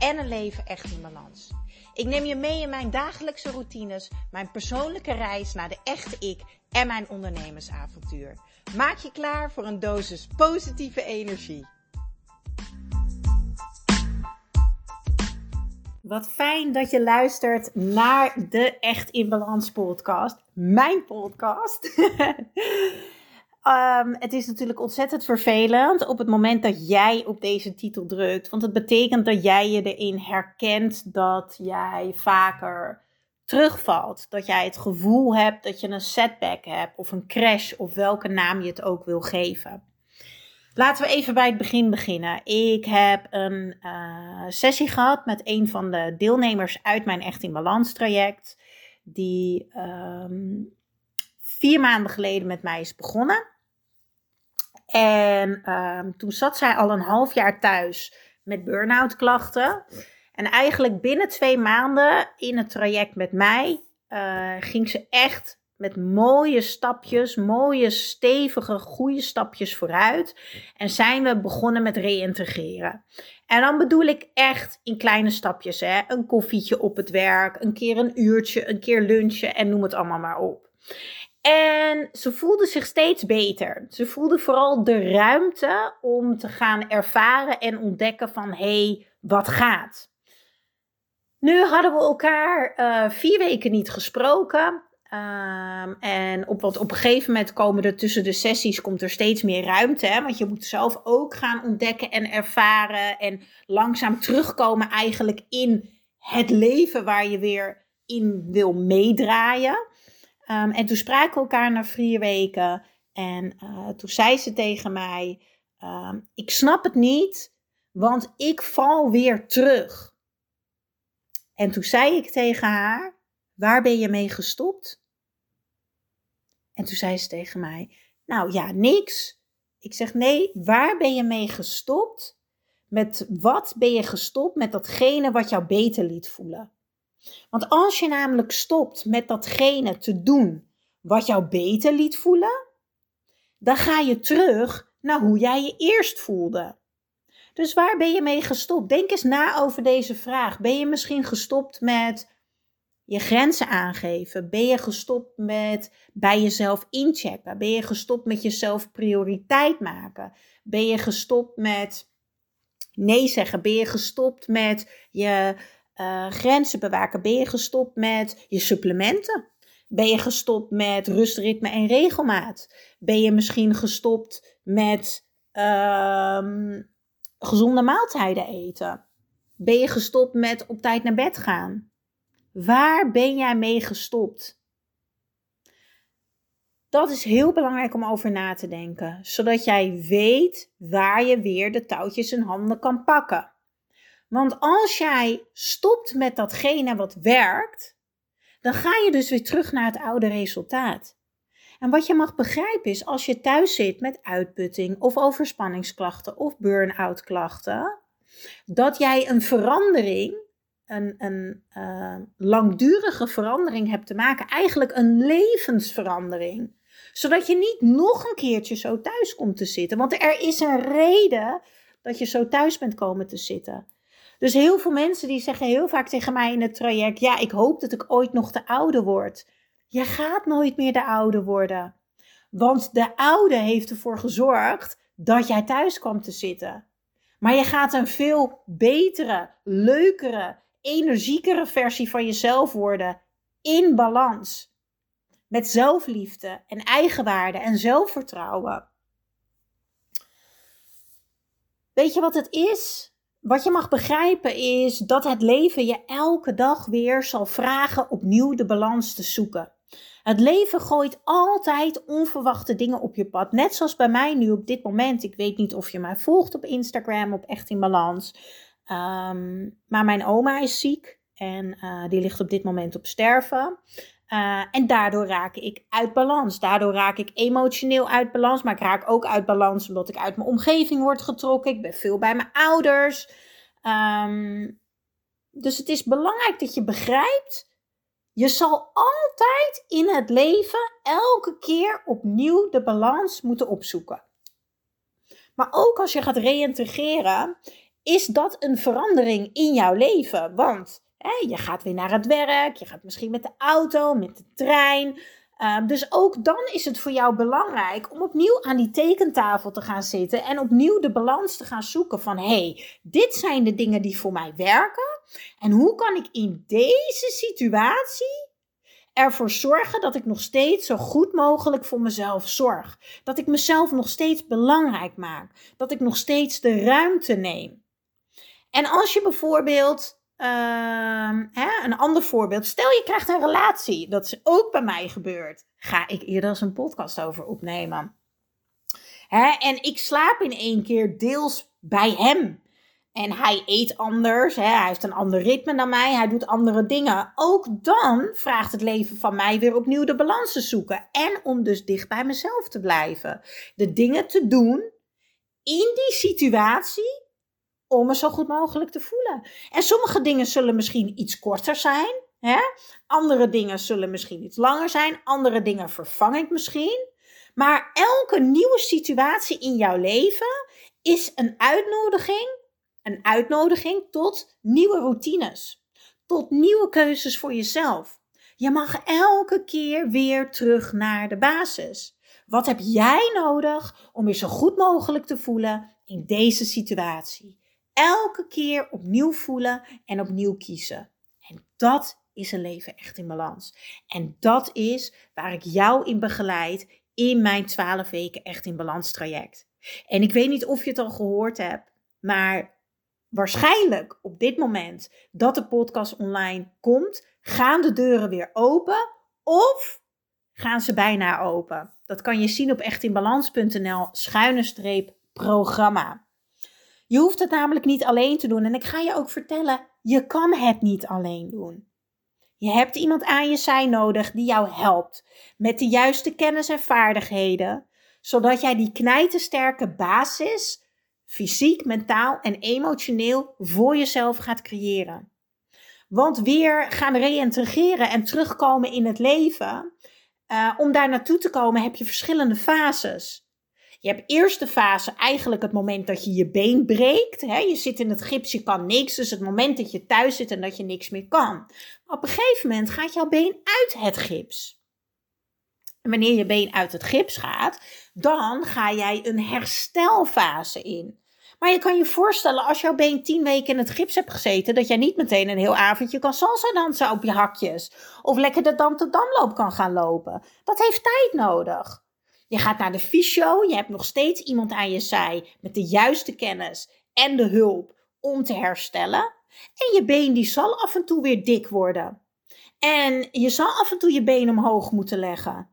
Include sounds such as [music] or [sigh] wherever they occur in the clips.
en een leven echt in balans. Ik neem je mee in mijn dagelijkse routines, mijn persoonlijke reis naar de echte ik en mijn ondernemersavontuur. Maak je klaar voor een dosis positieve energie. Wat fijn dat je luistert naar de Echt in Balans podcast. Mijn podcast. [laughs] Um, het is natuurlijk ontzettend vervelend op het moment dat jij op deze titel drukt. Want het betekent dat jij je erin herkent dat jij vaker terugvalt. Dat jij het gevoel hebt dat je een setback hebt of een crash of welke naam je het ook wil geven. Laten we even bij het begin beginnen. Ik heb een uh, sessie gehad met een van de deelnemers uit mijn Echt in Balans traject. Die um, vier maanden geleden met mij is begonnen. En um, toen zat zij al een half jaar thuis met burn-out klachten. En eigenlijk binnen twee maanden in het traject met mij uh, ging ze echt met mooie stapjes, mooie, stevige, goede stapjes vooruit. En zijn we begonnen met reïntegreren. En dan bedoel ik echt in kleine stapjes. Hè? Een koffietje op het werk, een keer een uurtje, een keer lunchen en noem het allemaal maar op. En ze voelde zich steeds beter. Ze voelde vooral de ruimte om te gaan ervaren en ontdekken van hé, hey, wat gaat. Nu hadden we elkaar uh, vier weken niet gesproken. Um, en op, wat op een gegeven moment komen er tussen de sessies komt er steeds meer ruimte. Hè? Want je moet zelf ook gaan ontdekken en ervaren. En langzaam terugkomen eigenlijk in het leven waar je weer in wil meedraaien. Um, en toen spraken we elkaar na vier weken. En uh, toen zei ze tegen mij: um, Ik snap het niet, want ik val weer terug. En toen zei ik tegen haar: Waar ben je mee gestopt? En toen zei ze tegen mij: Nou ja, niks. Ik zeg: Nee, waar ben je mee gestopt? Met wat ben je gestopt met datgene wat jou beter liet voelen? Want als je namelijk stopt met datgene te doen wat jou beter liet voelen, dan ga je terug naar hoe jij je eerst voelde. Dus waar ben je mee gestopt? Denk eens na over deze vraag. Ben je misschien gestopt met je grenzen aangeven? Ben je gestopt met bij jezelf inchecken? Ben je gestopt met jezelf prioriteit maken? Ben je gestopt met nee zeggen? Ben je gestopt met je uh, grenzen bewaken? Ben je gestopt met je supplementen? Ben je gestopt met rustritme en regelmaat? Ben je misschien gestopt met uh, gezonde maaltijden eten? Ben je gestopt met op tijd naar bed gaan? Waar ben jij mee gestopt? Dat is heel belangrijk om over na te denken, zodat jij weet waar je weer de touwtjes in handen kan pakken. Want als jij stopt met datgene wat werkt, dan ga je dus weer terug naar het oude resultaat. En wat je mag begrijpen is, als je thuis zit met uitputting of overspanningsklachten of burn-out klachten, dat jij een verandering, een, een uh, langdurige verandering hebt te maken, eigenlijk een levensverandering. Zodat je niet nog een keertje zo thuis komt te zitten. Want er is een reden dat je zo thuis bent komen te zitten. Dus heel veel mensen die zeggen heel vaak tegen mij in het traject: Ja, ik hoop dat ik ooit nog de oude word. Je gaat nooit meer de oude worden. Want de oude heeft ervoor gezorgd dat jij thuis kwam te zitten. Maar je gaat een veel betere, leukere, energiekere versie van jezelf worden. In balans. Met zelfliefde en eigenwaarde en zelfvertrouwen. Weet je wat het is? Wat je mag begrijpen is dat het leven je elke dag weer zal vragen opnieuw de balans te zoeken. Het leven gooit altijd onverwachte dingen op je pad. Net zoals bij mij nu op dit moment. Ik weet niet of je mij volgt op Instagram, op Echt in Balans. Um, maar mijn oma is ziek en uh, die ligt op dit moment op sterven. Uh, en daardoor raak ik uit balans. Daardoor raak ik emotioneel uit balans. Maar ik raak ook uit balans omdat ik uit mijn omgeving word getrokken. Ik ben veel bij mijn ouders. Um, dus het is belangrijk dat je begrijpt. Je zal altijd in het leven elke keer opnieuw de balans moeten opzoeken. Maar ook als je gaat reïntegreren, is dat een verandering in jouw leven. Want je gaat weer naar het werk, je gaat misschien met de auto, met de trein. Ehm, dus ook dan is het voor jou belangrijk om opnieuw aan die tekentafel te gaan zitten en opnieuw de balans te gaan zoeken van hé, hey, dit zijn de dingen die voor mij werken en hoe kan ik in deze situatie ervoor zorgen dat ik nog steeds zo goed mogelijk voor mezelf zorg. Dat ik mezelf nog steeds belangrijk maak. Dat ik nog steeds de ruimte neem. En als je bijvoorbeeld, uh, hè, een ander voorbeeld, stel je krijgt een relatie, dat is ook bij mij gebeurd, ga ik eerder eens een podcast over opnemen. Hè, en ik slaap in één keer deels bij hem. En hij eet anders, hè? hij heeft een ander ritme dan mij, hij doet andere dingen. Ook dan vraagt het leven van mij weer opnieuw de balans te zoeken. En om dus dicht bij mezelf te blijven. De dingen te doen in die situatie om me zo goed mogelijk te voelen. En sommige dingen zullen misschien iets korter zijn. Hè? Andere dingen zullen misschien iets langer zijn. Andere dingen vervang ik misschien. Maar elke nieuwe situatie in jouw leven is een uitnodiging een uitnodiging tot nieuwe routines, tot nieuwe keuzes voor jezelf. Je mag elke keer weer terug naar de basis. Wat heb jij nodig om je zo goed mogelijk te voelen in deze situatie? Elke keer opnieuw voelen en opnieuw kiezen. En dat is een leven echt in balans. En dat is waar ik jou in begeleid in mijn 12 weken echt in balans traject. En ik weet niet of je het al gehoord hebt, maar waarschijnlijk op dit moment dat de podcast online komt, gaan de deuren weer open of gaan ze bijna open. Dat kan je zien op echtinbalans.nl schuine streep programma. Je hoeft het namelijk niet alleen te doen en ik ga je ook vertellen, je kan het niet alleen doen. Je hebt iemand aan je zij nodig die jou helpt met de juiste kennis en vaardigheden, zodat jij die knijtersterke basis fysiek, mentaal en emotioneel voor jezelf gaat creëren. Want weer gaan reïntegreren en terugkomen in het leven, uh, om daar naartoe te komen heb je verschillende fases. Je hebt eerst de fase, eigenlijk het moment dat je je been breekt. Hè? Je zit in het gips, je kan niks. Dus het moment dat je thuis zit en dat je niks meer kan. Op een gegeven moment gaat jouw been uit het gips. En wanneer je been uit het gips gaat, dan ga jij een herstelfase in. Maar je kan je voorstellen, als jouw been tien weken in het gips hebt gezeten, dat jij niet meteen een heel avondje kan salsa dansen op je hakjes. Of lekker de dam tot damloop kan gaan lopen. Dat heeft tijd nodig. Je gaat naar de fysio, je hebt nog steeds iemand aan je zij met de juiste kennis en de hulp om te herstellen. En je been die zal af en toe weer dik worden. En je zal af en toe je been omhoog moeten leggen.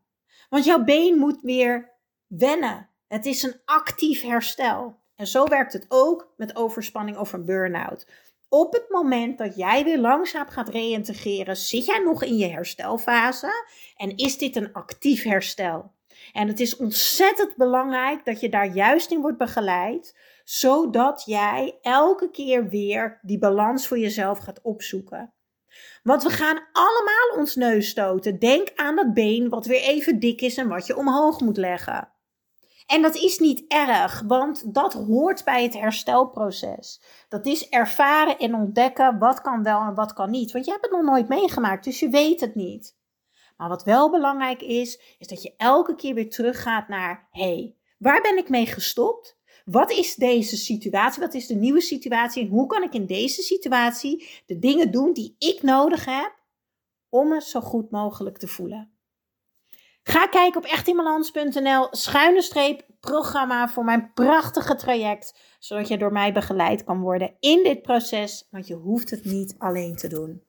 Want jouw been moet weer wennen. Het is een actief herstel. En zo werkt het ook met overspanning of een burn-out. Op het moment dat jij weer langzaam gaat reïntegreren, zit jij nog in je herstelfase en is dit een actief herstel. En het is ontzettend belangrijk dat je daar juist in wordt begeleid, zodat jij elke keer weer die balans voor jezelf gaat opzoeken. Want we gaan allemaal ons neus stoten. Denk aan dat been wat weer even dik is en wat je omhoog moet leggen. En dat is niet erg, want dat hoort bij het herstelproces. Dat is ervaren en ontdekken wat kan wel en wat kan niet. Want je hebt het nog nooit meegemaakt, dus je weet het niet. Maar wat wel belangrijk is, is dat je elke keer weer teruggaat naar: hé, hey, waar ben ik mee gestopt? Wat is deze situatie? Wat is de nieuwe situatie? En hoe kan ik in deze situatie de dingen doen die ik nodig heb om me zo goed mogelijk te voelen? Ga kijken op echtinbalans.nl schuine streep programma voor mijn prachtige traject, zodat je door mij begeleid kan worden in dit proces, want je hoeft het niet alleen te doen.